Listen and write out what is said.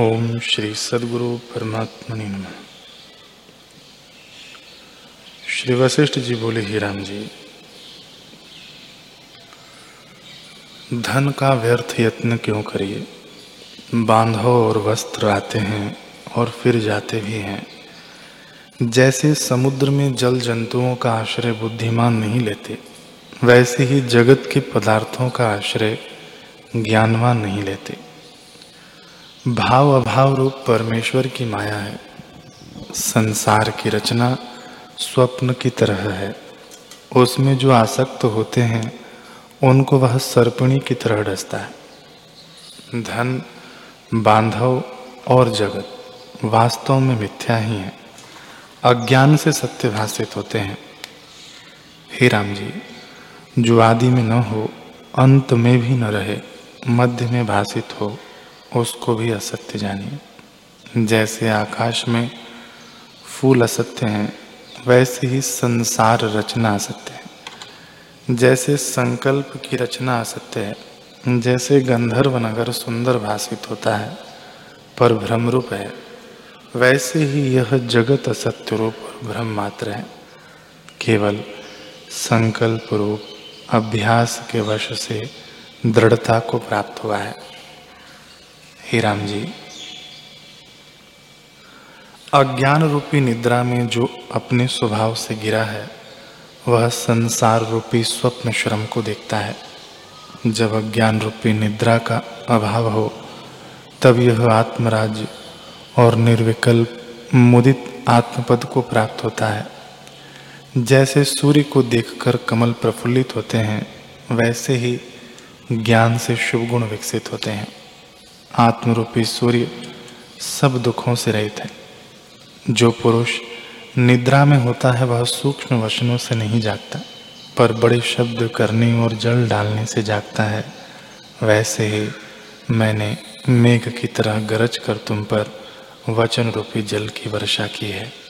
ओम श्री सदगुरु परमात्मा नम। श्री वशिष्ठ जी बोले, ही राम जी, धन का व्यर्थ यत्न क्यों करिए? बांधो और वस्त्र आते हैं और फिर जाते भी हैं। जैसे समुद्र में जल जंतुओं का आश्रय बुद्धिमान नहीं लेते, वैसे ही जगत के पदार्थों का आश्रय ज्ञानवान नहीं लेते। भाव अभाव रूप परमेश्वर की माया है। संसार की रचना स्वप्न की तरह है। उसमें जो आसक्त होते हैं, उनको वह सर्पणी की तरह डसता है। धन, बांधव और जगत वास्तव में मिथ्या ही है। अज्ञान से सत्य भाषित होते हैं। हे राम जी, जो आदि में न हो, अंत में भी न रहे, मध्य में भाषित हो। उसको भी असत्य जानिए। जैसे आकाश में फूल असत्य हैं, वैसे ही संसार रचना असत्य है। जैसे संकल्प की रचना असत्य है, जैसे गंधर्व नगर सुंदर भाषित होता है, पर भ्रम रूप है, वैसे ही यह जगत असत्य रूप और भ्रम मात्र है। केवल संकल्प रूप अभ्यास के वश से दृढ़ता को प्राप्त हुआ है। हे राम जी अज्ञान रूपी निद्रा में जो अपने स्वभाव से गिरा है, वह संसार रूपी स्वप्न श्रम को देखता है। जब अज्ञान रूपी निद्रा का अभाव हो, तब यह आत्मराज्य और निर्विकल्प मुदित आत्मपद को प्राप्त होता है। जैसे सूर्य को देखकर कमल प्रफुल्लित होते हैं, वैसे ही ज्ञान से शुभ गुण विकसित होते हैं। आत्मरूपी सूर्य सब दुखों से रहित है। जो पुरुष निद्रा में होता है, वह सूक्ष्म वचनों से नहीं जागता, पर बड़े शब्द करने और जल डालने से जागता है। वैसे ही मैंने मेघ की तरह गरज कर तुम पर वचन रूपी जल की वर्षा की है।